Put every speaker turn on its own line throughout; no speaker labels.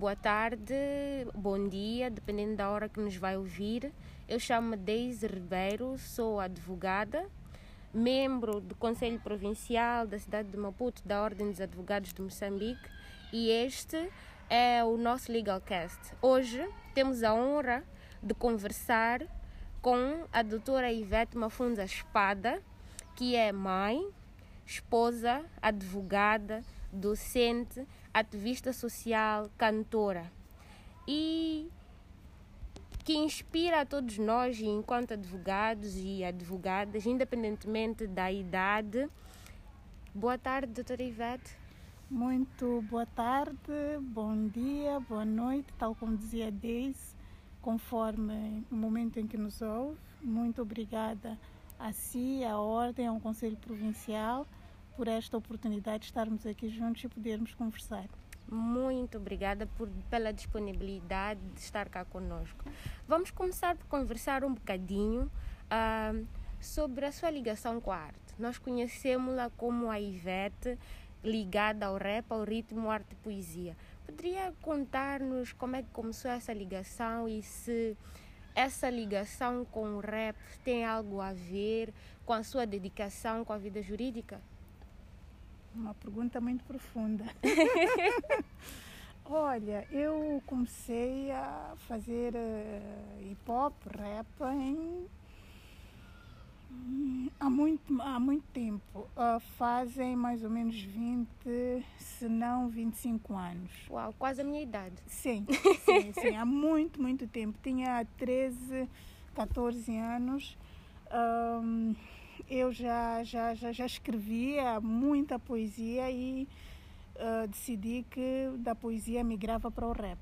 boa tarde, bom dia, dependendo da hora que nos vai ouvir. Eu chamo-me Deise Ribeiro, sou advogada, membro do Conselho Provincial da cidade de Maputo, da Ordem dos Advogados de Moçambique, e este é o nosso Legalcast. Hoje temos a honra de conversar com a doutora Ivete Mafunza Espada, que é mãe, esposa, advogada, docente, ativista social, cantora. E que inspira a todos nós, enquanto advogados e advogadas, independentemente da idade. Boa tarde, doutora Ivete.
Muito boa tarde, bom dia, boa noite, tal como dizia Deise, conforme o momento em que nos ouve. Muito obrigada a si, à Ordem, ao Conselho Provincial por esta oportunidade de estarmos aqui juntos e podermos conversar.
Muito obrigada por, pela disponibilidade de estar cá conosco. Vamos começar por conversar um bocadinho uh, sobre a sua ligação com a arte. Nós conhecemos-la como a Ivete, ligada ao rap, ao ritmo, arte e poesia. Poderia contar-nos como é que começou essa ligação e se essa ligação com o rap tem algo a ver com a sua dedicação com a vida jurídica?
Uma pergunta muito profunda. Olha, eu comecei a fazer uh, hip hop, rap em, há, muito, há muito tempo. Uh, fazem mais ou menos 20, se não 25 anos.
Uau, quase a minha idade.
Sim, sim, sim. há muito, muito tempo. Tinha 13, 14 anos. Um, eu já, já, já, já escrevia muita poesia e uh, decidi que da poesia migrava para o rap,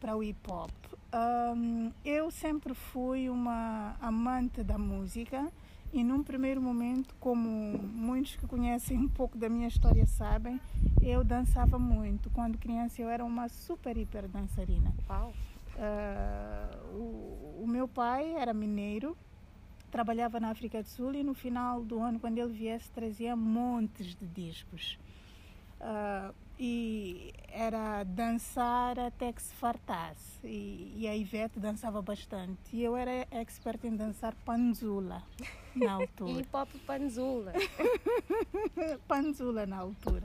para o hip hop. Um, eu sempre fui uma amante da música e num primeiro momento, como muitos que conhecem um pouco da minha história sabem, eu dançava muito. Quando criança eu era uma super hiper dançarina.
Uau.
Uh, o, o meu pai era mineiro trabalhava na África do Sul e no final do ano, quando ele viesse, trazia montes de discos. Uh, e era dançar até que se fartasse. E, e, a Ivete dançava bastante. E eu era expert em dançar panzula na altura.
e pop panzula.
panzula na altura.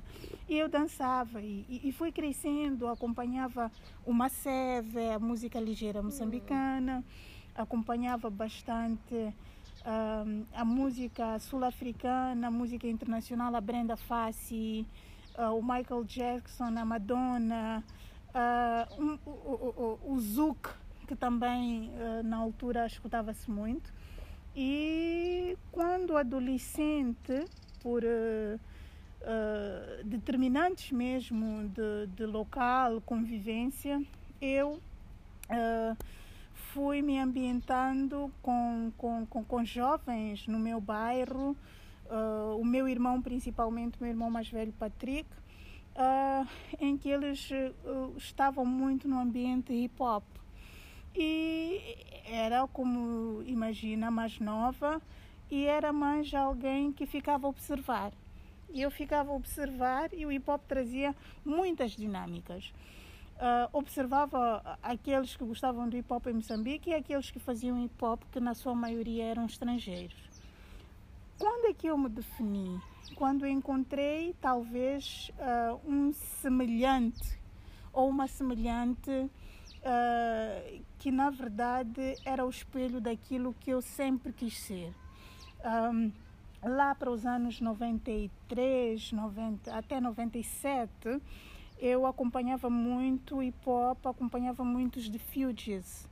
E eu dançava e, e, fui crescendo, acompanhava uma seve, a música ligeira moçambicana, acompanhava bastante a música sul-africana, a música internacional, a Brenda Fassi, uh, o Michael Jackson, a Madonna, uh, um, o, o, o, o Zouk, que também uh, na altura escutava-se muito. E quando adolescente, por determinantes mesmo de, de local, convivência, eu fui me ambientando com, com, com, com jovens no meu bairro, uh, o meu irmão, principalmente, o meu irmão mais velho, Patrick, uh, em que eles uh, estavam muito no ambiente hip hop. E era como imagina, mais nova, e era mais alguém que ficava a observar. E eu ficava a observar e o hip hop trazia muitas dinâmicas uh, observava aqueles que gostavam do hip hop em Moçambique e aqueles que faziam hip hop, que na sua maioria eram estrangeiros. Quando é que eu me defini? Quando encontrei talvez uh, um semelhante ou uma semelhante uh, que na verdade era o espelho daquilo que eu sempre quis ser. Um, lá para os anos 93, 90, até 97, eu acompanhava muito hip hop, acompanhava muito os The Fugees,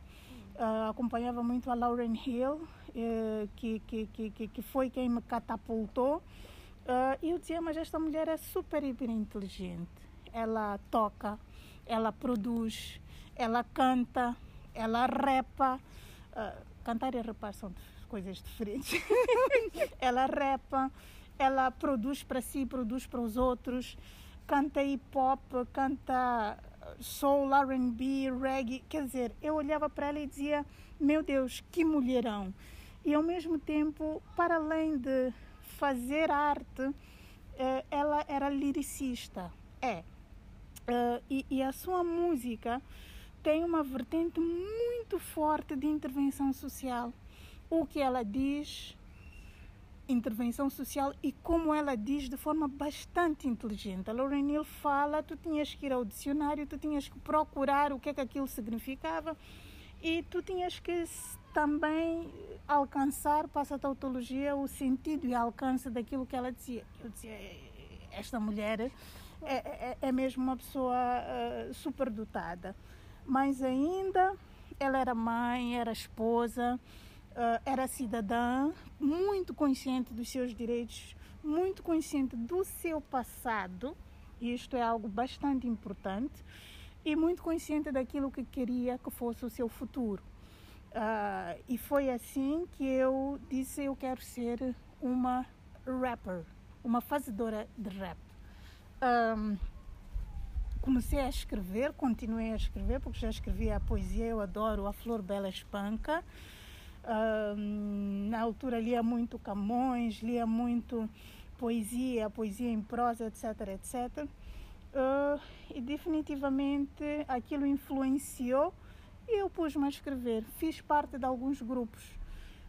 uh, acompanhava muito a Lauren Hill, uh, que, que, que, que foi quem me catapultou. Uh, e eu dizia, mas esta mulher é super, hiper inteligente. Ela toca, ela produz, ela canta, ela repa. Uh, cantar e repar são coisas diferentes. ela repa, ela produz para si, produz para os outros canta hip hop, canta soul, R&B, reggae. Quer dizer, eu olhava para ela e dizia: Meu Deus, que mulherão! E ao mesmo tempo, para além de fazer arte, eh, ela era lyricista. É. Uh, e, e, a sua música tem uma vertente muito forte de intervenção social. O que ela diz, intervenção social, e como ela diz de forma bastante inteligente. A Lauren Hill fala, tu tinhas que ir ao dicionário, tu tinhas que procurar o que é que aquilo significava e tu tinhas que também alcançar, passa a tautologia, o sentido e alcance daquilo que ela dizia. Eu dizia, esta mulher é, é, é mesmo uma pessoa uh, superdotada. Mas ainda ela era mãe, era esposa, era cidadã, muito consciente dos seus direitos, muito consciente do seu passado, e isto é algo bastante importante, e muito consciente daquilo que queria que fosse o seu futuro. Uh, e foi assim que eu disse: eu quero ser uma rapper, uma fazedora de rap. Um, comecei a escrever, continuei a escrever, porque já escrevia a poesia, eu adoro a Flor Bela Espanca. Na altura lia muito Camões, lia muito poesia, poesia em prosa, etc, etc. Uh, e definitivamente aquilo influenciou e eu pus-me a escrever. Fiz parte de alguns grupos.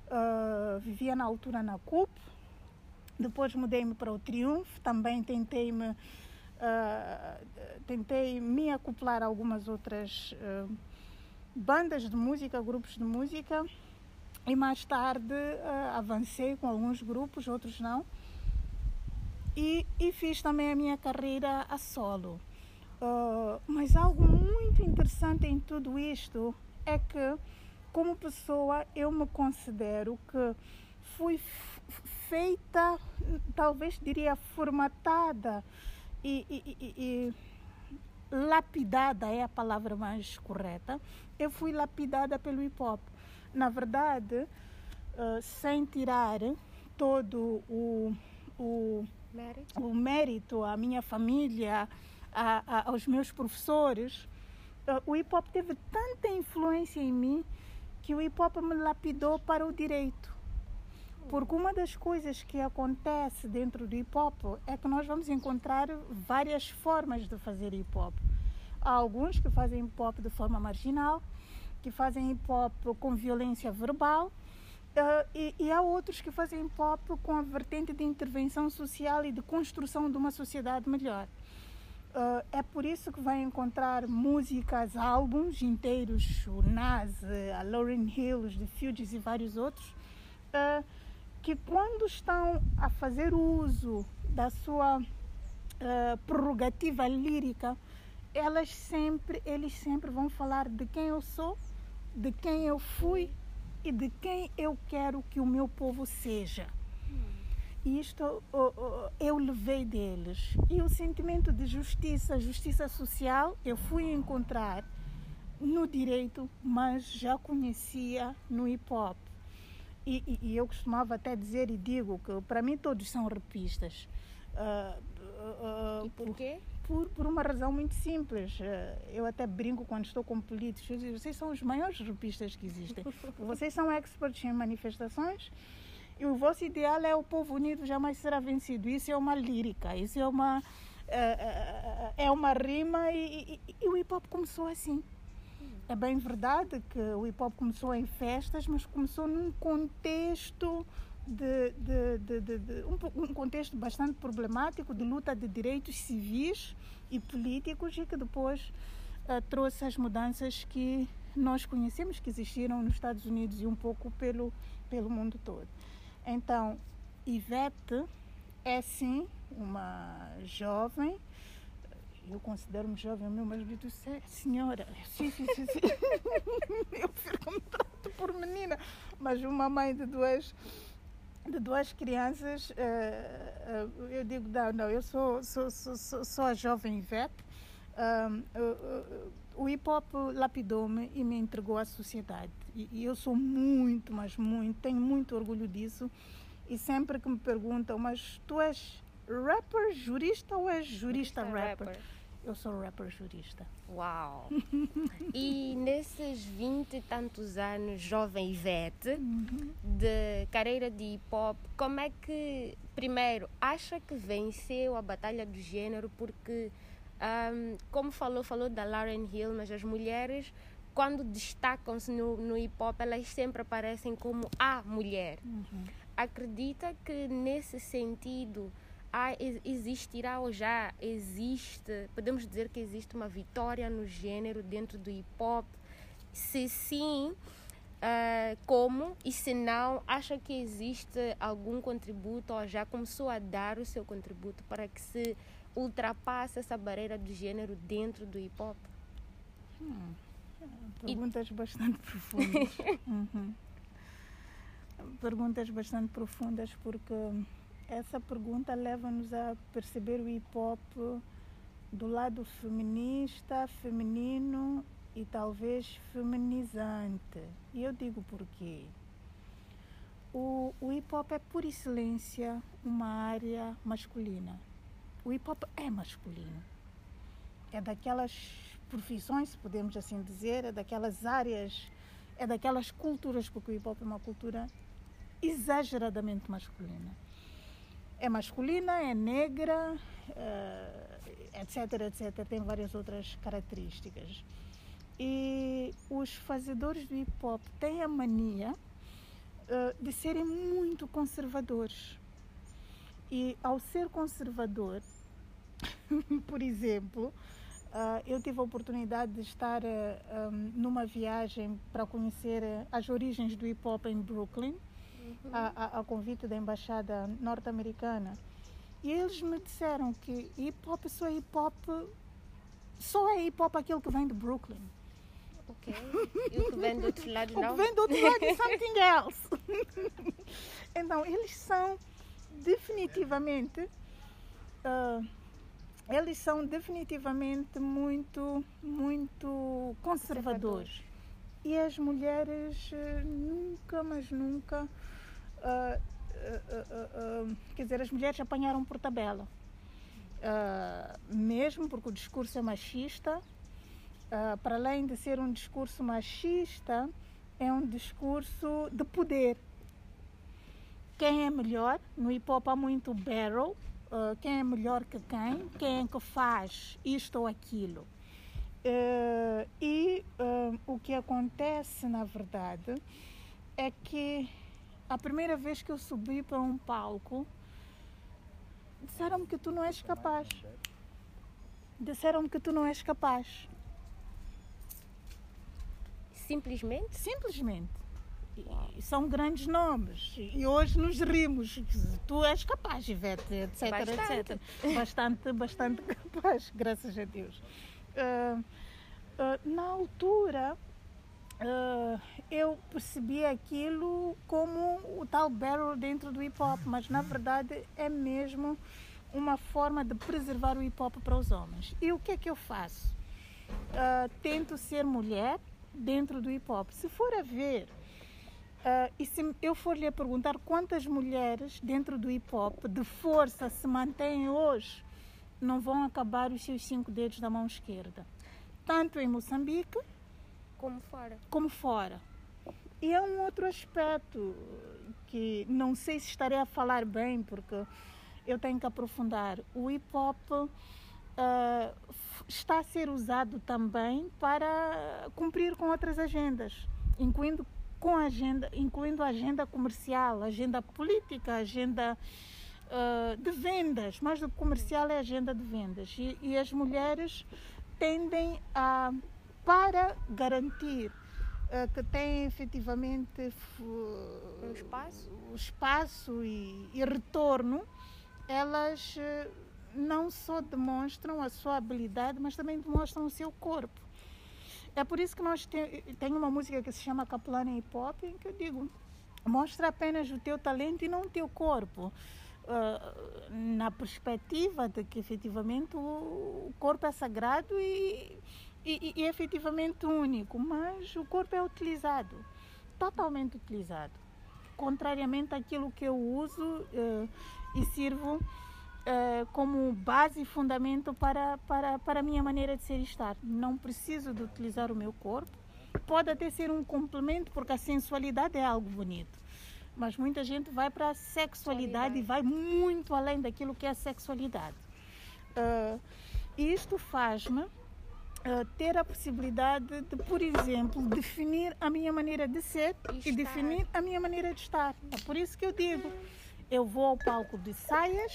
Uh, vivia na altura na CUP, depois mudei-me para o Triunfo, também tentei-me uh, tentei me acoplar a algumas outras bandas de música, grupos de música e mais tarde avancei com alguns grupos, outros não. E, e fiz também a minha carreira a solo. Uh, mas algo muito interessante em tudo isto é que, como pessoa, eu me considero que fui feita, talvez diria formatada e, e, e, e, lapidada é a palavra mais correta. Eu fui lapidada pelo hip hop. Na verdade, uh, sem tirar todo o, o, mérito. o mérito à minha família, a, a, aos meus professores, uh, o hip hop teve tanta influência em mim que o hip hop me lapidou para o direito. Porque uma das coisas que acontece dentro do hip hop é que nós vamos encontrar várias formas de fazer hip hop. Há alguns que fazem hip hop de forma marginal, que fazem hip hop com violência verbal, uh, e, e, há outros que fazem hip hop com a vertente de intervenção social e de construção de uma sociedade melhor. Uh, é por isso que vai encontrar músicas, álbuns inteiros, o Nas, a Lauryn Hill, os The Fugees e vários outros, uh, que quando estão a fazer uso da sua prerrogativa lírica, elas sempre, eles sempre vão falar de quem eu sou, de quem eu fui e de quem eu quero que o meu povo seja. E isto eu levei deles. E o sentimento de justiça, justiça social, eu fui encontrar no direito, mas já conhecia no hip hop. E, e, e eu costumava até dizer e digo que para mim todos são repistas.
Uh, uh, uh, e por quê?
Por, por uma razão muito simples. eu até brinco quando estou com políticos. Vocês são os maiores repistas que existem. Vocês são experts em manifestações e o vosso ideal é o povo unido jamais será vencido. Isso é uma lírica, isso é uma, é, é uma rima e, e, e o hip hop começou assim. É bem verdade que o hip hop começou em festas, mas começou num contexto de, de, de, de um, um, contexto bastante problemático de luta de direitos civis e políticos e que depois uh, trouxe as mudanças que nós conhecemos que existiram nos Estados Unidos e um pouco pelo, pelo mundo todo. Então, Ivete é sim uma jovem, eu considero-me jovem, meu marido disse, é, senhora, sim, sim, sim, sim. eu prefiro me por menina, mas uma mãe de duas de duas crianças, uh, uh, eu digo, não, não, eu sou, sou, sou, sou a jovem Ivete, uh, o hip hop lapidou-me e me entregou à sociedade. E, eu sou muito, mas muito, tenho muito orgulho disso. E sempre que me perguntam, mas tu és rapper jurista ou és jurista rapper? rapper? Eu sou rapper jurista.
Uau! e nesses vinte e tantos anos, jovem Ivete, uhum. de carreira de hip hop, como é que, primeiro, acha que venceu a batalha do gênero? Porque Um, como falou, falou da Lauren Hill, mas as mulheres, quando destacam-se no, no hip hop, elas sempre aparecem como a mulher.
Uhum.
Acredita que nesse sentido há, existirá ou já existe, podemos dizer que existe uma vitória no gênero dentro do hip hop? Se sim, uh, como? E se não, acha que existe algum contributo ou já começou a dar o seu contributo para que se ultrapasse essa barreira do gênero dentro do hip hop?
Hum, perguntas e... bastante profundas. uhum. Perguntas bastante profundas porque essa pergunta leva-nos a perceber o hip hop do lado feminista, feminino e talvez feminizante. E eu digo porquê. O, o hip hop é por excelência uma área masculina. O hip hop é masculino. É daquelas profissões, se podemos assim dizer, é daquelas áreas, é daquelas culturas, porque o hip hop é uma cultura exageradamente masculina. É masculina, é negra, etc, eh, etc. Tem várias outras características. E os fazedores do hip hop têm a mania uh, de serem muito conservadores. E ao ser conservador, por exemplo, uh, eu tive a oportunidade de estar numa viagem para conhecer as origens do hip hop em Brooklyn, uhum. a, a, a convite da embaixada norte-americana. E eles me disseram que hip hop só é hip hop, só é hip hop aquele que vem de Brooklyn.
Ok. E o que vem do outro lado não?
O que vem do outro lado é something else. então, eles são definitivamente. Uh, eles são definitivamente muito, muito conservadores. E as mulheres uh, nunca, mas nunca. Uh, quer dizer, as mulheres apanharam por tabela. mesmo porque o discurso é machista, uh, para além de ser um discurso machista, é um discurso de poder. Quem é melhor? No hip hop há muito barrel. Uh, quem é melhor que quem? Quem é que faz isto ou aquilo? Uh, e o que acontece, na verdade, é que a primeira vez que eu subi para um palco, disseram-me que tu não és capaz. Disseram-me que tu não és capaz.
Simplesmente?
Simplesmente. E são grandes nomes. E hoje nos rimos. Tu és capaz, Ivete, etc, bastante. etc. Bastante, bastante capaz, graças a Deus. Uh, uh, na altura, uh, eu percebi aquilo como o tal barrel dentro do hip hop, mas na verdade é mesmo uma forma de preservar o hip hop para os homens. E o que é que eu faço? tento ser mulher, dentro do hip hop. Se for a ver, uh, e se eu for lhe perguntar quantas mulheres dentro do hip hop de força se mantêm hoje, não vão acabar os seus cinco dedos da mão esquerda. Tanto em Moçambique
como fora.
Como fora. E é um outro aspecto que não sei se estarei a falar bem, porque eu tenho que aprofundar. O hip hop uh, está a ser usado também para cumprir com outras agendas, incluindo com agenda, incluindo agenda comercial, agenda política, agenda uh, de vendas, mais do que comercial é agenda de vendas. E, e as mulheres tendem a, para garantir uh, que têm efetivamente
o espaço,
o espaço e, e retorno, elas não só demonstram a sua habilidade, mas também demonstram o seu corpo. É por isso que nós tem, tem uma música que se chama Caplana Hip Hop, em que eu digo, mostra apenas o teu talento e não o teu corpo. Uh, na perspectiva de que efetivamente o corpo é sagrado e, e, e efetivamente único, mas o corpo é utilizado, totalmente utilizado. Contrariamente àquilo que eu uso uh, e sirvo uh, como base e fundamento para, para, para a minha maneira de ser e estar. Não preciso de utilizar o meu corpo. Pode até ser um complemento, porque a sensualidade é algo bonito. Mas muita gente vai para a sexualidade e vai muito além daquilo que é a sexualidade. Uh, isto faz-me uh, ter a possibilidade de, por exemplo, definir a minha maneira de ser e, e definir a minha maneira de estar. É por isso que eu digo, eu vou ao palco de saias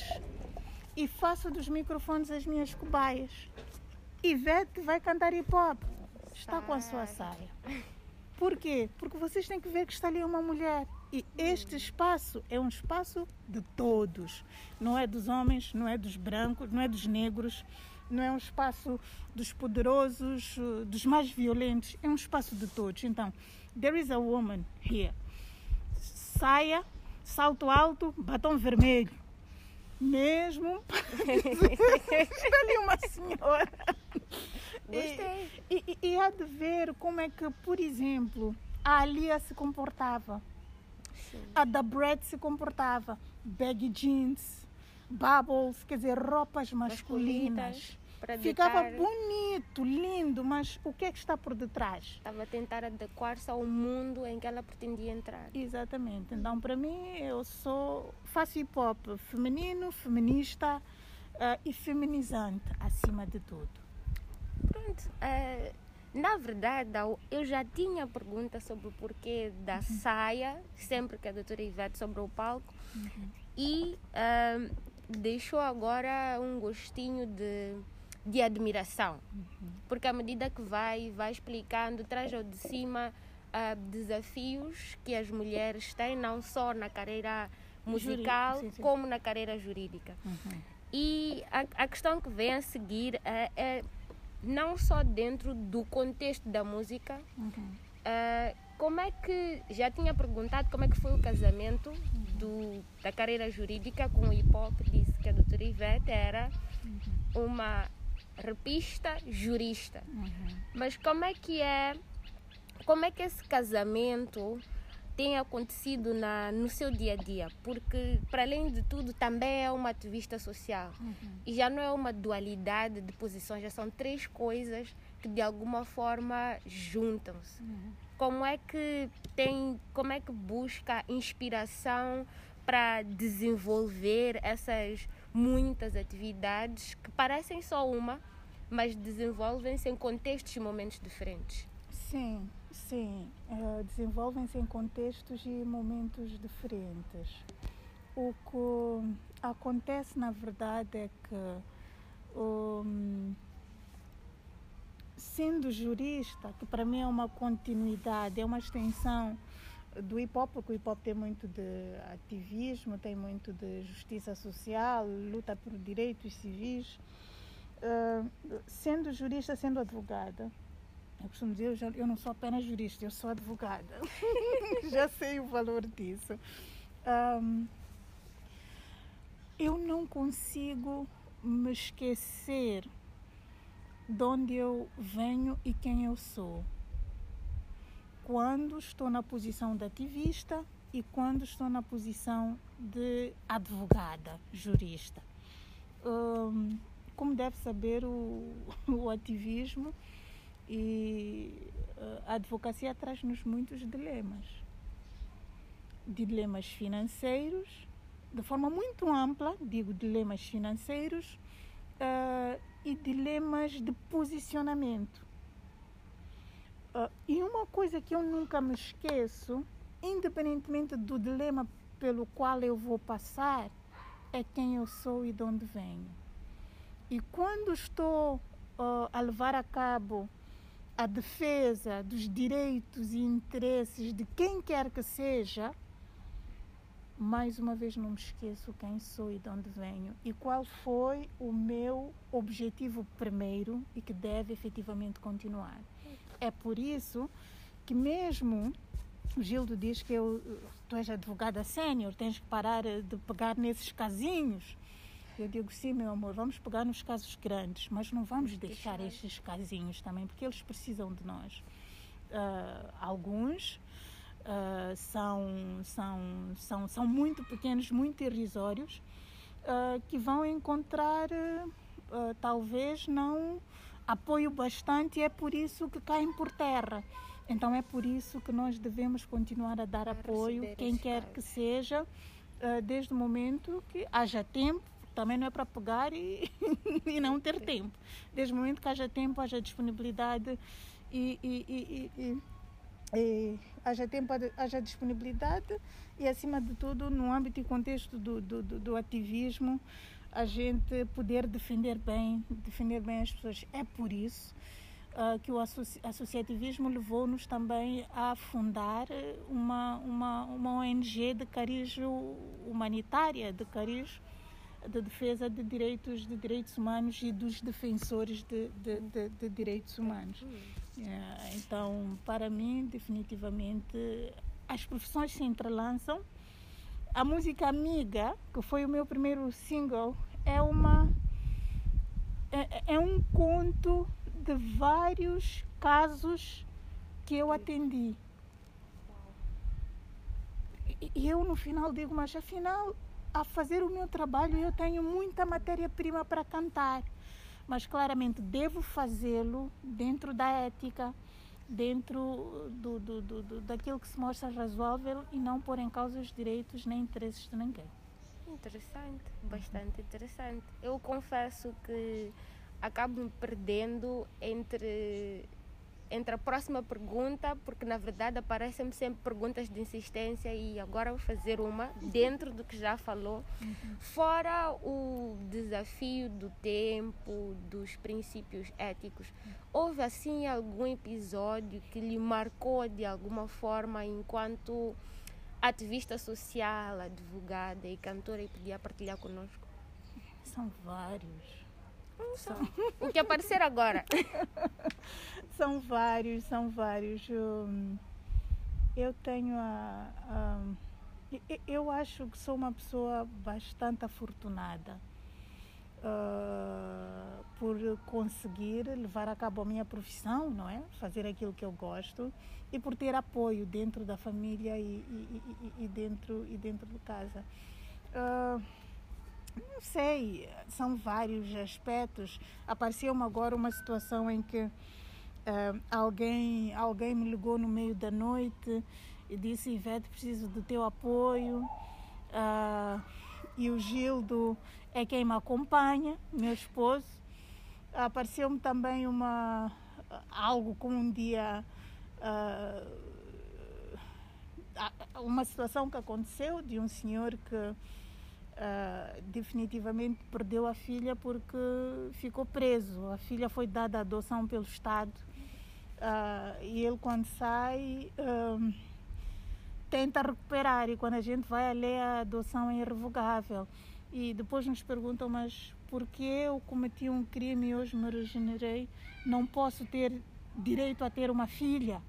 e faço dos microfones as minhas cobaias. Ivete vai cantar hip hop. Está com a sua saia. Por quê? Porque vocês têm que ver que está ali uma mulher. E este espaço é um espaço de todos. Não é dos homens, não é dos brancos, não é dos negros, não é um espaço dos poderosos, dos mais violentos. É um espaço de todos. Então, there is a woman here. Saia, salto alto, batom vermelho mesmo. Escolhi uma senhora.
Gostei.
E, e, e há de ver como é que, por exemplo, a Alia se comportava. Sim. A da Brad se comportava. Baggy jeans, bubbles, quer dizer, roupas masculinas. masculinas Ficava bonito, lindo, mas o que é que está por detrás?
Estava a tentar adequar-se ao mundo em que ela pretendia entrar.
Exatamente. Então, para mim, eu sou faço hip hop feminino, feminista uh, e feminizante, acima de tudo.
Pronto. Uh, na verdade, eu já tinha pergunta sobre o porquê da uhum. saia, sempre que a doutora Ivete sobre o palco, uhum. e uh, deixou agora um gostinho de de admiração. Uhum. Porque à medida que vai, vai explicando, traz ao de cima uh, desafios que as mulheres têm, não só na carreira musical, sim, sim. como na carreira jurídica. Uhum. E a, a, questão que vem a seguir é, é, não só dentro do contexto da música, uhum. uh, como é que, já tinha perguntado como é que foi o casamento do, da carreira jurídica com o hip hop, disse que a doutora Ivete era uma repista, jurista. Uhum. Mas como é que é, como é que esse casamento tem acontecido na, no seu dia a dia? Porque, para além de tudo, também é uma ativista social. Uhum. E já não é uma dualidade de posições, já são três coisas que de alguma forma juntam-se. Uhum. Como é que tem, como é que busca inspiração para desenvolver essas muitas atividades que parecem só uma, mas desenvolvem-se em contextos e momentos diferentes.
Sim, sim. Uh, desenvolvem-se em contextos e momentos diferentes. O que acontece, na verdade, é que, um, sendo jurista, que para mim é uma continuidade, é uma extensão do hip hop, porque o hip hop tem muito de ativismo, tem muito de justiça social, luta por direitos civis. Uh, sendo jurista, sendo advogada, eu costumo dizer, eu, já, eu não sou apenas jurista, eu sou advogada. já sei o valor disso. Um, eu não consigo me esquecer de onde eu venho e quem eu sou quando estou na posição de ativista e quando estou na posição de advogada, jurista. Um, como deve saber, o, o ativismo e uh, a advocacia traz-nos muitos dilemas. Dilemas financeiros, de forma muito ampla, digo dilemas financeiros, uh, e dilemas de posicionamento Uh, e uma coisa que eu nunca me esqueço, independentemente do dilema pelo qual eu vou passar, é quem eu sou e de onde venho. E quando estou uh, a levar a cabo a defesa dos direitos e interesses de quem quer que seja, mais uma vez não me esqueço quem sou e de onde venho e qual foi o meu objetivo primeiro e que deve efetivamente continuar. É por isso que mesmo o Gildo diz que eu, tu és advogada sênior, tens que parar de pegar nesses casinhos. Eu digo, sim, meu amor, vamos pegar nos casos grandes, mas não vamos deixar estes casinhos também, porque eles precisam de nós. Uh, alguns uh, são, são, são, são muito pequenos, muito irrisórios, uh, que vão encontrar, talvez não apoio bastante e é por isso que caem por terra. Então é por isso que nós devemos continuar a dar a apoio, quem quer que seja, desde o momento que haja tempo, também não é para pegar e, e não ter tempo. Desde o momento que haja tempo, haja disponibilidade e, e, e, e, haja tempo, haja disponibilidade e, acima de tudo, no âmbito e contexto do, do, do, do ativismo, a gente poder defender bem, defender bem as pessoas. É por isso uh, que o associativismo levou-nos também a fundar uma, uma, uma ONG de cariz humanitária, de cariz de defesa de direitos de direitos humanos e dos defensores de, de, de, de direitos humanos. É, então, para mim, definitivamente, as profissões se entrelaçam. A música Amiga, que foi o meu primeiro single, é uma é, é um conto de vários casos que eu atendi. E eu no final digo, mas afinal a fazer o meu trabalho eu tenho muita matéria-prima para cantar, mas claramente devo fazê-lo dentro da ética, dentro do, do, do, do, daquilo que se mostra razoável e não pôr em causa os direitos nem interesses de ninguém.
Interessante, bastante interessante. Eu confesso que acabo me perdendo entre entre a próxima pergunta, porque na verdade aparecem sempre perguntas de insistência e agora vou fazer uma dentro do que já falou. Fora o desafio do tempo, dos princípios éticos, houve assim algum episódio que lhe marcou de alguma forma enquanto ativista social, advogada e cantora e podia partilhar conosco?
São vários.
São. O que aparecer agora?
são vários, são vários. Eu tenho a, a, eu acho que sou uma pessoa bastante afortunada uh, por conseguir levar a cabo a minha profissão, não é? Fazer aquilo que eu gosto e por ter apoio dentro da família e, e, e, e dentro e dentro de casa. Uh, não sei, são vários aspectos. Apareceu-me agora uma situação em que Uh, alguém, alguém me ligou no meio da noite e disse: Ivete, preciso do teu apoio. Uh, e o Gildo é quem me acompanha, meu esposo. Apareceu-me também uma, algo como um dia. Uh, uma situação que aconteceu de um senhor que uh, definitivamente perdeu a filha porque ficou preso. A filha foi dada à adoção pelo Estado Uh, e ele, quando sai, uh, tenta recuperar. E quando a gente vai ali, a adoção é irrevogável. E depois nos perguntam, mas por que eu cometi um crime e hoje me regenerei? Não posso ter direito a ter uma filha?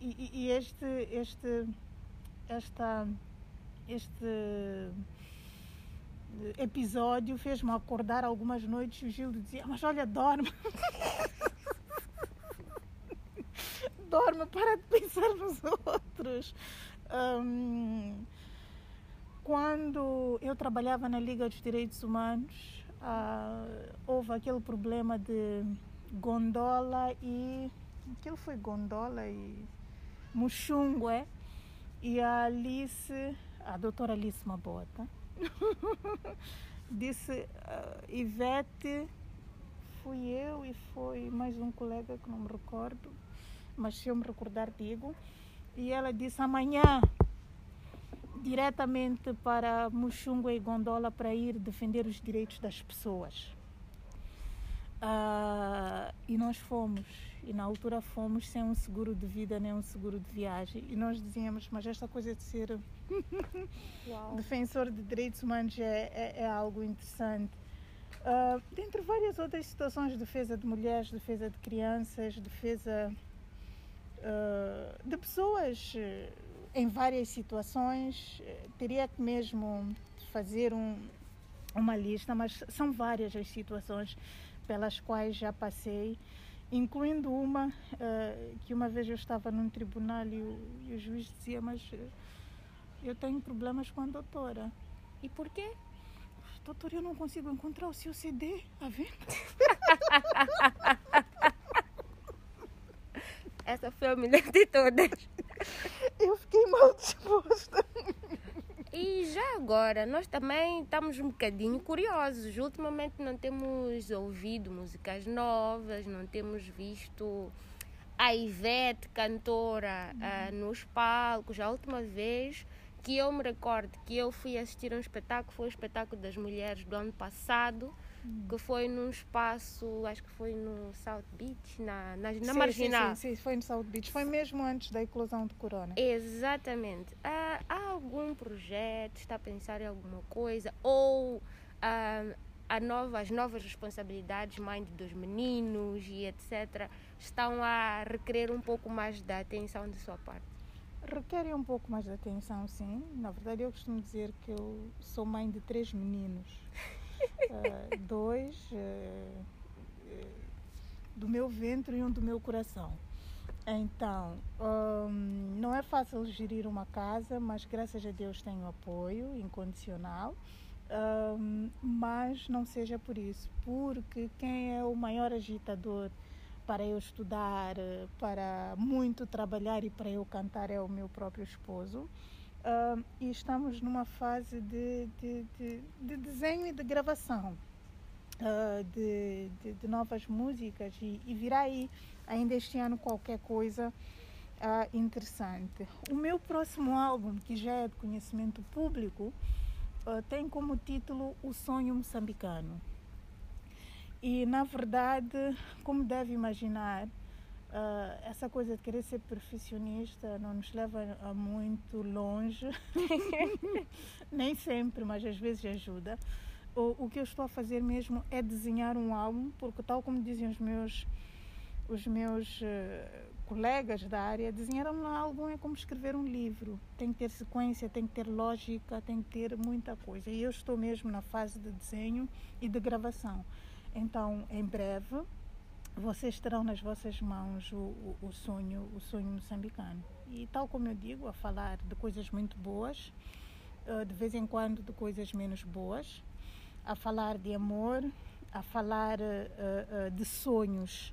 E, e, e este, este, esta, este episódio fez-me acordar algumas noites. O Gildo dizia: Mas olha, dorme. dorme, para de pensar nos outros. Um, quando eu trabalhava na Liga dos Direitos Humanos, uh, houve aquele problema de gondola e. Aquilo foi gondola e. Muxungue. É? E a Alice, a doutora Alice Mabota, disse: uh, Ivete, fui eu e foi mais um colega que não me recordo mas se eu me recordar, digo. E ela disse: amanhã, diretamente para Muxunga e Gondola para ir defender os direitos das pessoas. Uh, e nós fomos, e na altura fomos sem um seguro de vida nem um seguro de viagem. E nós dizíamos: mas esta coisa de ser defensor de direitos humanos é, é, é algo interessante. Uh, dentre várias outras situações, de defesa de mulheres, defesa de crianças, defesa uh, de pessoas uh, em várias situações. Uh, teria que mesmo fazer um, uma lista, mas são várias as situações pelas quais já passei, incluindo uma que uma vez eu estava num tribunal e o, e o juiz dizia, mas eu tenho problemas com a doutora.
E por quê?
Doutor, eu não consigo encontrar o seu CD, a venda.
Essa foi a melhor de todas.
Eu fiquei mal disposta.
E já agora, nós também estamos um bocadinho curiosos. Ultimamente não temos ouvido músicas novas, não temos visto a Ivete, cantora, uhum. uh, nos palcos. A última vez que eu me recordo que eu fui assistir a um espetáculo foi o espetáculo das mulheres do ano passado Hum. que foi num espaço, acho que foi no South Beach, na, na, na sim, Marginal.
Sim, sim, sim, foi no South Beach. Foi mesmo antes da eclosão de corona.
Exatamente. Uh, há algum projeto, está a pensar em alguma coisa? Ou uh, a nova, as novas responsabilidades, mãe dos meninos e etc., estão a requerer um pouco mais da atenção de sua parte?
Requerem um pouco mais de atenção, sim. Na verdade, eu costumo dizer que eu sou mãe de três meninos. uh, dois uh, do meu ventre e um do meu coração. Então, um, não é fácil gerir uma casa, mas graças a Deus tenho apoio incondicional. Um, mas não seja por isso, porque quem é o maior agitador para eu estudar, para muito trabalhar e para eu cantar é o meu próprio esposo. Uh, e estamos numa fase de, de, de, de desenho e de gravação uh, de, de, novas músicas e, e virá aí ainda este ano qualquer coisa uh, interessante. O meu próximo álbum, que já é de conhecimento público, tem como título O Sonho Moçambicano. E na verdade, como deve imaginar, Uh, essa coisa de querer ser perfeccionista não nos leva a muito longe, nem sempre, mas às vezes ajuda. O, o, que eu estou a fazer mesmo é desenhar um álbum, porque tal como dizem os meus, os meus uh, colegas da área, desenhar um álbum é como escrever um livro. Tem que ter sequência, tem que ter lógica, tem que ter muita coisa. E eu estou mesmo na fase de desenho e de gravação. Então, em breve, vocês terão nas vossas mãos o, o, sonho, o sonho moçambicano. E tal como eu digo, a falar de coisas muito boas, eh, de vez em quando de coisas menos boas, a falar de amor, a falar uh, uh, de sonhos.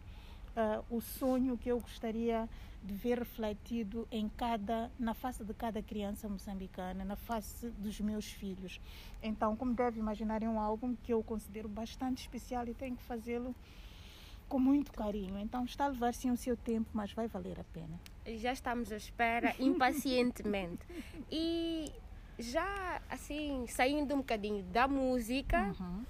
O sonho que eu gostaria de ver refletido em cada, na face de cada criança moçambicana, na face dos meus filhos. Então, como deve imaginar, é um álbum que eu considero bastante especial e tenho que fazê-lo com muito carinho. Então está a levar sim o seu tempo, mas vai valer a pena.
Já estamos à espera impacientemente. E já assim, saindo um bocadinho da música, uhum.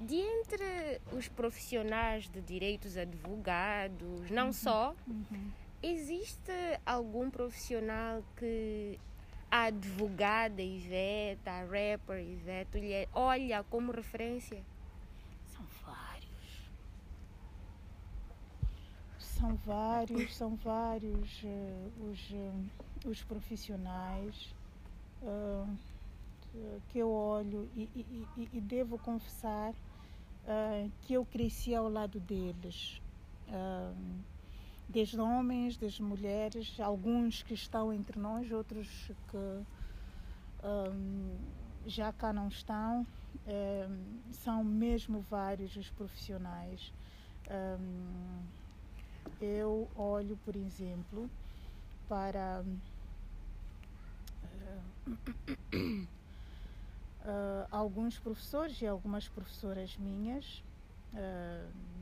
de entre os profissionais de direitos advogados, não uhum. só, uhum. existe algum profissional que a advogada Ivete, a rapper Ivete, olha como referência?
São vários, são vários uh, os, uh, os profissionais uh, que eu olho e, e, e devo confessar que eu cresci ao lado deles. desde homens, desde mulheres, alguns que estão entre nós, outros que já cá não estão. são mesmo vários os profissionais. Um, eu olho, por exemplo, para uh, uh, alguns professores e algumas professoras minhas. Uh,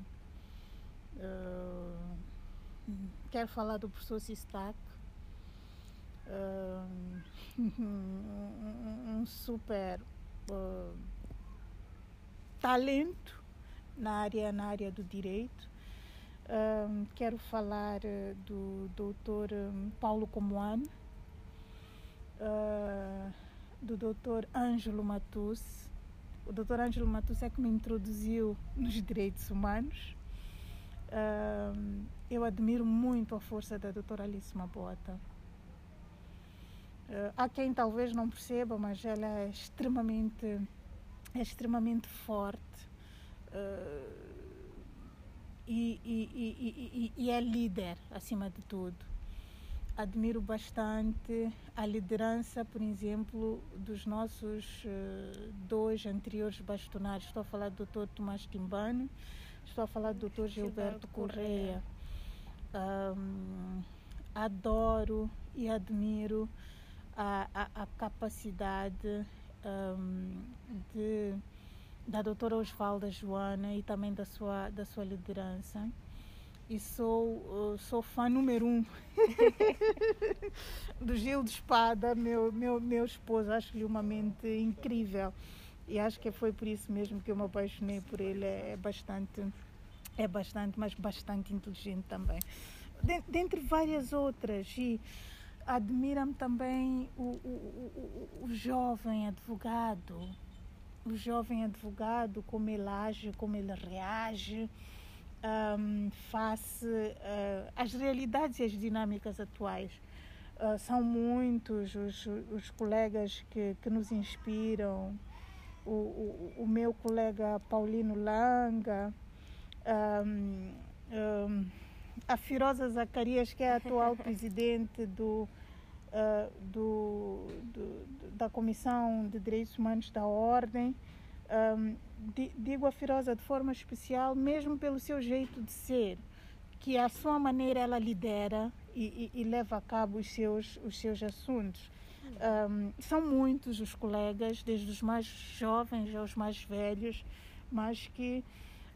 quero falar do professor Sistak, um, um super talento na área, na área do direito um, quero falar uh, do doutor um, Paulo Comoano, uh, do doutor Ângelo Matus. O doutor Ângelo Matus é que me introduziu nos direitos humanos. Uh, eu admiro muito a força da doutora Alice Mabota. Uh, há quem talvez não perceba, mas ela é extremamente, é extremamente forte. Uh, e, e, e, e é líder acima de tudo. Admiro bastante a liderança, por exemplo, dos nossos uh, dois anteriores bastonários. Estou a falar do Dr. Tomás Timbano, estou a falar do Dr. Gilberto Correia. Um, adoro e admiro a, a, a capacidade um, de, da doutora Osvalda Joana e também da sua, da sua liderança. E sou, uh, sou fã número um do Gil de Espada, meu, meu, meu esposo. Acho-lhe uma mente incrível. E acho que foi por isso mesmo que eu me apaixonei por ele. É, é bastante, é bastante, mas bastante inteligente também. Dentre várias outras. E, admira-me também o, o, o, o, jovem advogado, o jovem advogado, como ele age, como ele reage um, face uh, às realidades e às dinâmicas atuais. Uh, são muitos os, os colegas que, que nos inspiram. O, o, o meu colega Paulino Langa, um, um, a Firosa Zacarias, que é a atual presidente do, uh, do, do, da Comissão de Direitos Humanos da Ordem. Um, digo a Firosa de forma especial, mesmo pelo seu jeito de ser, que à sua maneira ela lidera e, e, e leva a cabo os seus, os seus assuntos. Um, são muitos os colegas, desde os mais jovens aos mais velhos, mas que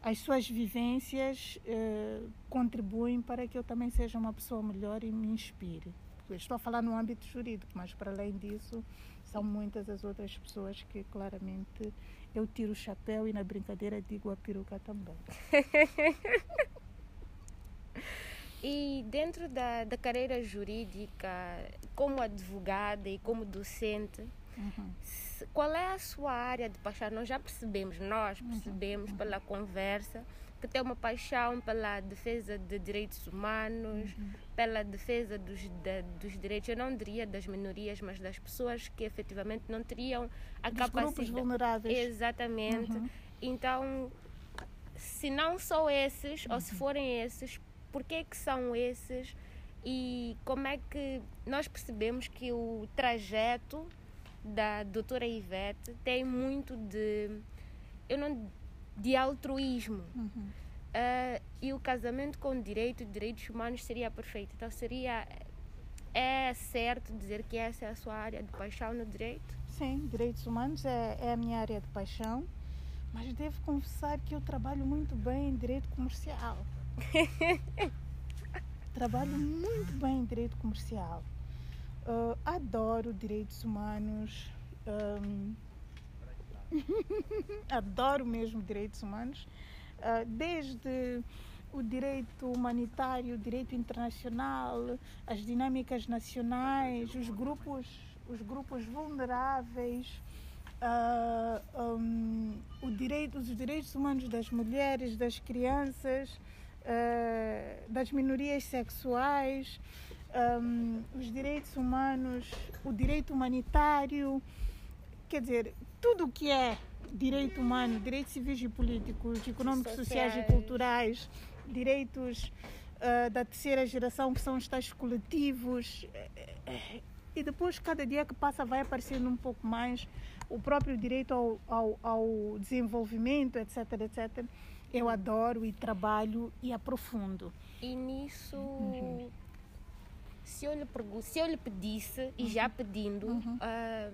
as suas vivências eh, contribuem para que eu também seja uma pessoa melhor e me inspire. Estou a falar no âmbito jurídico, mas para além disso, são muitas as outras pessoas que claramente eu tiro o chapéu e na brincadeira digo a peruca também.
e dentro da, da carreira jurídica, como advogada e como docente, Uhum. Qual é a sua área de paixão? Nós já percebemos, nós uhum. percebemos uhum. pela conversa que tem uma paixão pela defesa de direitos humanos, uhum. pela defesa dos, de, dos direitos, eu não diria das minorias, mas das pessoas que efetivamente não teriam a
dos
capacidade.
Grupos vulneráveis.
Exatamente. Uhum. Então, se não são esses, ou se uhum. forem esses, por que, que são esses? E como é que nós percebemos que o trajeto da doutora Ivete tem muito de eu não de altruísmo uhum. uh, e o casamento com direito e direitos humanos seria perfeito então seria é certo dizer que essa é a sua área de paixão no direito
sim direitos humanos é, é a minha área de paixão mas devo confessar que eu trabalho muito bem em direito comercial trabalho muito bem em direito comercial Uh, adoro direitos humanos. Um, adoro mesmo direitos humanos. Uh, desde o direito humanitário, o direito internacional, as dinâmicas nacionais, os grupos, os grupos vulneráveis, uh, um, o direito, os direitos humanos das mulheres, das crianças, uh, das minorias sexuais um, os direitos humanos, o direito humanitário, quer dizer, tudo o que é direito humano, direitos civis e políticos, econômicos, sociais, sociais e culturais, direitos uh, da terceira geração, que são os tais coletivos. E depois, cada dia que passa, vai aparecendo um pouco mais o próprio direito ao, ao, ao desenvolvimento, etc, etc. Eu adoro e trabalho e aprofundo.
E nisso. Uhum se eu lhe, se eu lhe pedisse, uhum. e já uhum. pedindo, uhum. uh,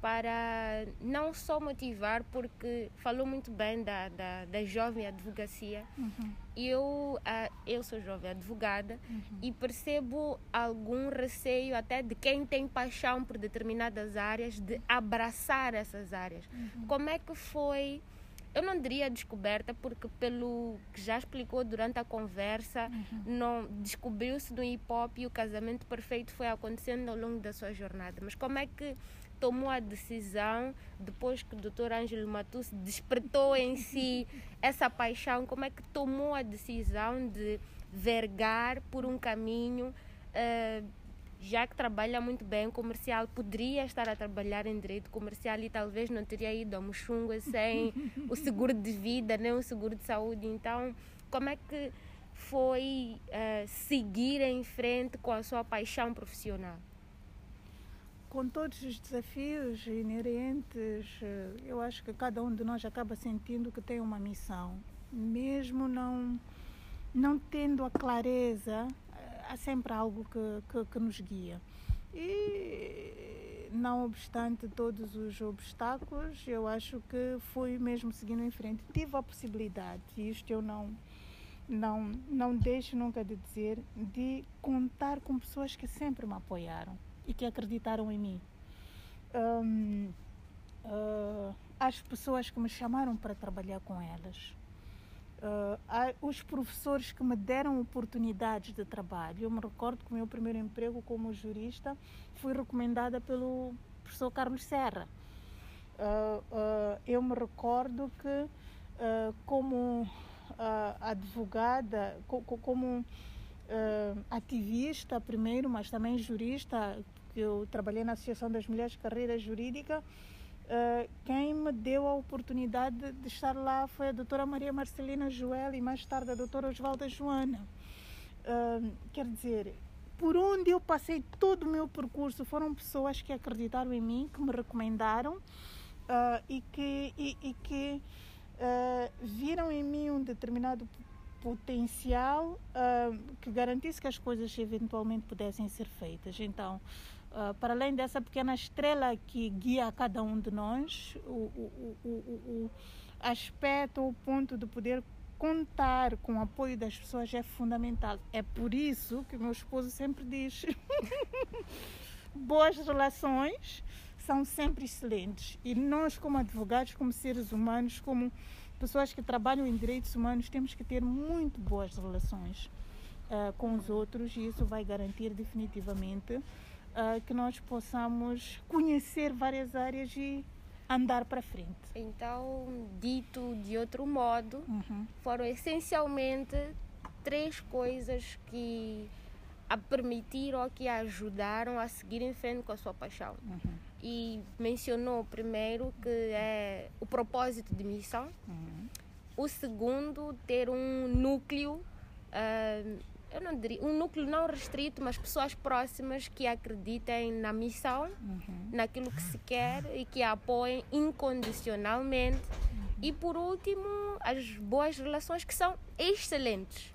para não só motivar, porque falou muito bem da, da, da jovem advocacia, uhum. eu, uh, eu sou jovem advogada uhum. e percebo algum receio até de quem tem paixão por determinadas áreas de abraçar essas áreas. Uhum. Como é que foi eu não diria descoberta porque pelo que já explicou durante a conversa uhum. não descobriu-se no hip hop e o casamento perfeito foi acontecendo ao longo da sua jornada mas como é que tomou a decisão depois que o Dr. Ângelo Matus despertou em si essa paixão como é que tomou a decisão de vergar por um caminho uh, já que trabalha muito bem comercial, poderia estar a trabalhar em direito comercial e talvez não teria ido a Muxunga sem o seguro de vida, nem o seguro de saúde. Então, como é que foi uh, seguir em frente com a sua paixão profissional?
Com todos os desafios inerentes, eh, eu acho que cada um de nós acaba sentindo que tem uma missão, mesmo não não tendo a clareza há sempre algo que, que, que nos guia. E não obstante todos os obstáculos, eu acho que fui mesmo seguindo em frente. Tive a possibilidade, e isto eu não, não, não deixo nunca de dizer, de contar com pessoas que sempre me apoiaram e que acreditaram em mim. Um, uh, as pessoas que me chamaram para trabalhar com elas. Uh, os professores que me deram oportunidades de trabalho. Eu me recordo que o meu primeiro emprego como jurista foi recomendada pelo professor Carlos Serra. Uh, eu me recordo que, como advogada, co como ativista primeiro, mas também jurista, eu trabalhei na Associação das Mulheres Carreira Jurídica, Uh, quem me deu a oportunidade de estar lá foi a doutora Maria Marcelina Joel e mais tarde a doutora Osvalda Joana. Uh, quer dizer, por onde eu passei todo o meu percurso foram pessoas que acreditaram em mim, que me recomendaram uh, e que, e, e que viram em mim um determinado potencial que garantisse que as coisas eventualmente pudessem ser feitas. Então, Uh, para além dessa pequena estrela que guia cada um de nós, o, o, o, o aspecto, o ponto de poder contar com o apoio das pessoas é fundamental. É por isso que meu esposo sempre diz: boas relações são sempre excelentes. E nós, como advogados, como seres humanos, como pessoas que trabalham em direitos humanos, temos que ter muito boas relações uh, com os outros e isso vai garantir definitivamente uh, que nós possamos conhecer várias áreas e andar para frente.
Então, dito de outro modo, uhum. foram essencialmente três coisas que a permitiram ou que a ajudaram a seguir em frente com a sua paixão. Uhum. E mencionou primeiro que é o propósito de missão. Uhum. O segundo, ter um núcleo uh, eu não diria, um núcleo não restrito, mas pessoas próximas que acreditem na missão, uhum. naquilo que se quer e que apoiem incondicionalmente. Uhum. E por último, as boas relações que são excelentes.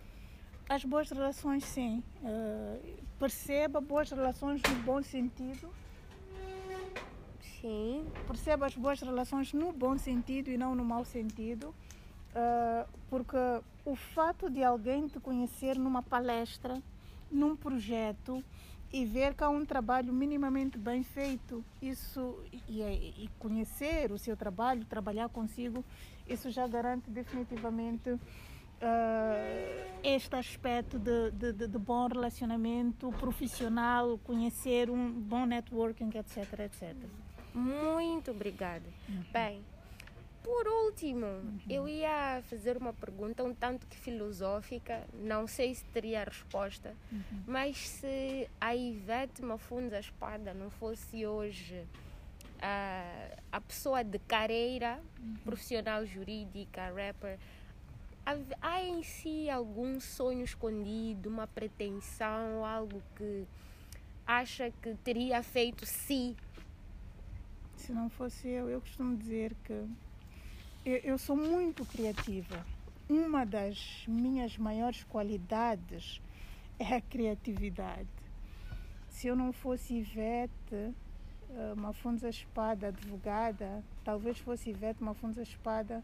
As boas relações, sim. Uh, perceba boas relações no bom sentido.
Sim.
Perceba as boas relações no bom sentido e não no mau sentido. Uh, porque o fato de alguém te conhecer numa palestra, num projeto e ver que há um trabalho minimamente bem feito, isso e, e conhecer o seu trabalho, trabalhar consigo, isso já garante definitivamente uh, este aspecto de, de, de, bom relacionamento profissional, conhecer um bom networking, etc, etc.
Muito obrigada. Uhum. Bem, por último, uhum. eu ia fazer uma pergunta um tanto que filosófica, não sei se teria a resposta, uhum. mas se a Ivete Mafunza Espada não fosse hoje a, a pessoa de carreira, uhum. profissional jurídica, rapper, há, em si algum sonho escondido, uma pretensão, algo que acha que teria feito se?
Se não fosse eu, eu costumo dizer que eu, sou muito criativa. Uma das minhas maiores qualidades é a criatividade. Se eu não fosse Ivete, eh, Mafunza Espada, advogada, talvez fosse Ivete Mafunza Espada,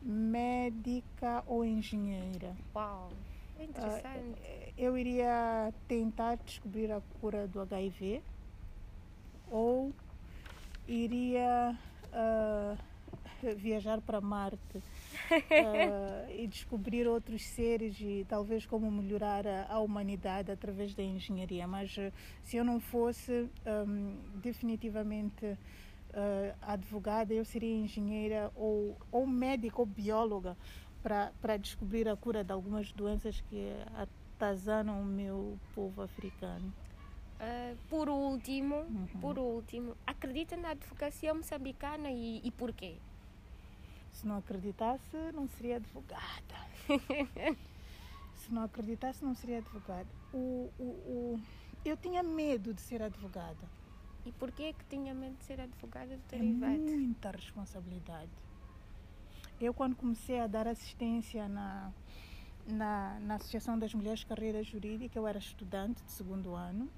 médica ou engenheira.
Uau, é interessante.
Uh, eu iria tentar descobrir a cura do HIV ou iria uh, viajar para Marte uh, e descobrir outros seres e talvez como melhorar a, a humanidade através da engenharia. Mas uh, se eu não fosse um, definitivamente uh, advogada, eu seria engenheira ou, ou médica ou bióloga para descobrir a cura de algumas doenças que atazanam o meu povo africano.
Uh, por último, uhum. por último, acredita na advocacia moçambicana e, e porquê?
Se não acreditasse, não seria advogada. Se não acreditasse, não seria advogada. O, o, o, eu tinha medo de ser advogada.
E por que que tinha medo de ser advogada, doutora
é Muita responsabilidade. Eu, quando comecei a dar assistência na, na, na Associação das Mulheres Carreira Jurídica, eu era estudante de segundo ano.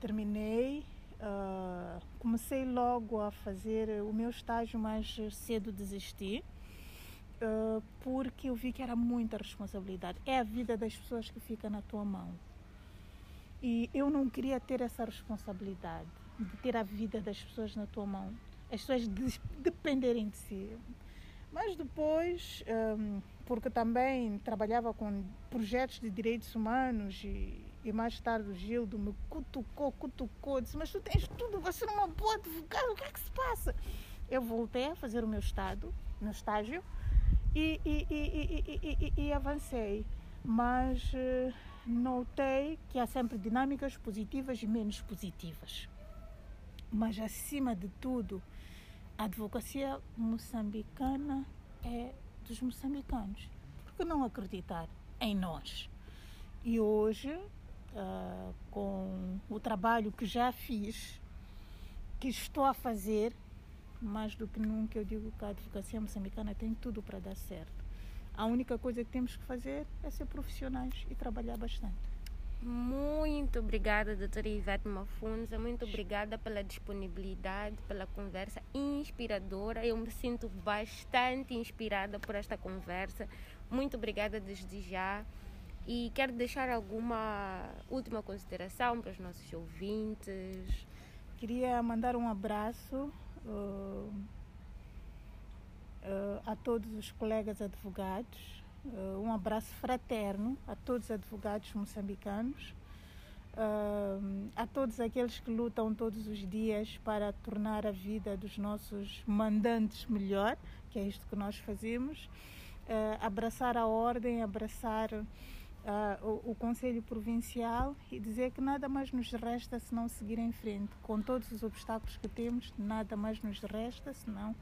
Terminei Uh, comecei logo a fazer o meu estágio, mas cedo desisti, uh, porque eu vi que era muita responsabilidade. É a vida das pessoas que fica na tua mão. E eu não queria ter essa responsabilidade de ter a vida das pessoas na tua mão. As pessoas de dependerem de si. Mas depois, um, porque também trabalhava com projetos de direitos humanos e, e mais tarde o Gildo me cutucou, cutucou, disse, mas tu tens tudo, você não é uma boa advogada, o que é que se passa? Eu voltei a fazer o meu estado, meu estágio, e, e, e, e avancei. Mas uh, notei que há sempre dinâmicas positivas e menos positivas. Mas acima de tudo, a advocacia moçambicana é dos moçambicanos. Por que não acreditar em nós? E hoje, uh, com o trabalho que já fiz, que estou a fazer, mais do que nunca eu digo que a advocacia moçambicana tem tudo para dar certo. A única coisa que temos que fazer é ser profissionais e trabalhar bastante.
Muito obrigada, doutora Ivete Mafunza. Muito obrigada pela disponibilidade, pela conversa inspiradora. Eu me sinto bastante inspirada por esta conversa. Muito obrigada desde já. E quero deixar alguma última consideração para os nossos ouvintes.
Queria mandar um abraço uh, uh, a todos os colegas advogados Uh, um abraço fraterno a todos os advogados moçambicanos, a todos aqueles que lutam todos os dias para tornar a vida dos nossos mandantes melhor, que é isto que nós fazemos. Abraçar a ordem, abraçar o, o Conselho Provincial e dizer que nada mais nos resta senão seguir em frente. Com todos os obstáculos que temos, nada mais nos resta senão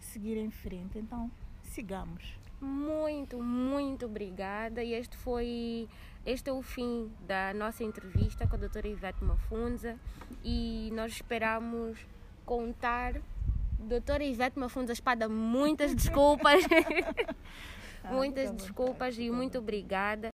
seguir em frente. Então, sigamos.
Muito, muito obrigada. E este foi este é o fim da nossa entrevista com a doutora Ivete Mafunza e nós esperamos contar doutora Ivete Mafunza Espada, muitas desculpas. muitas desculpas e muito obrigada.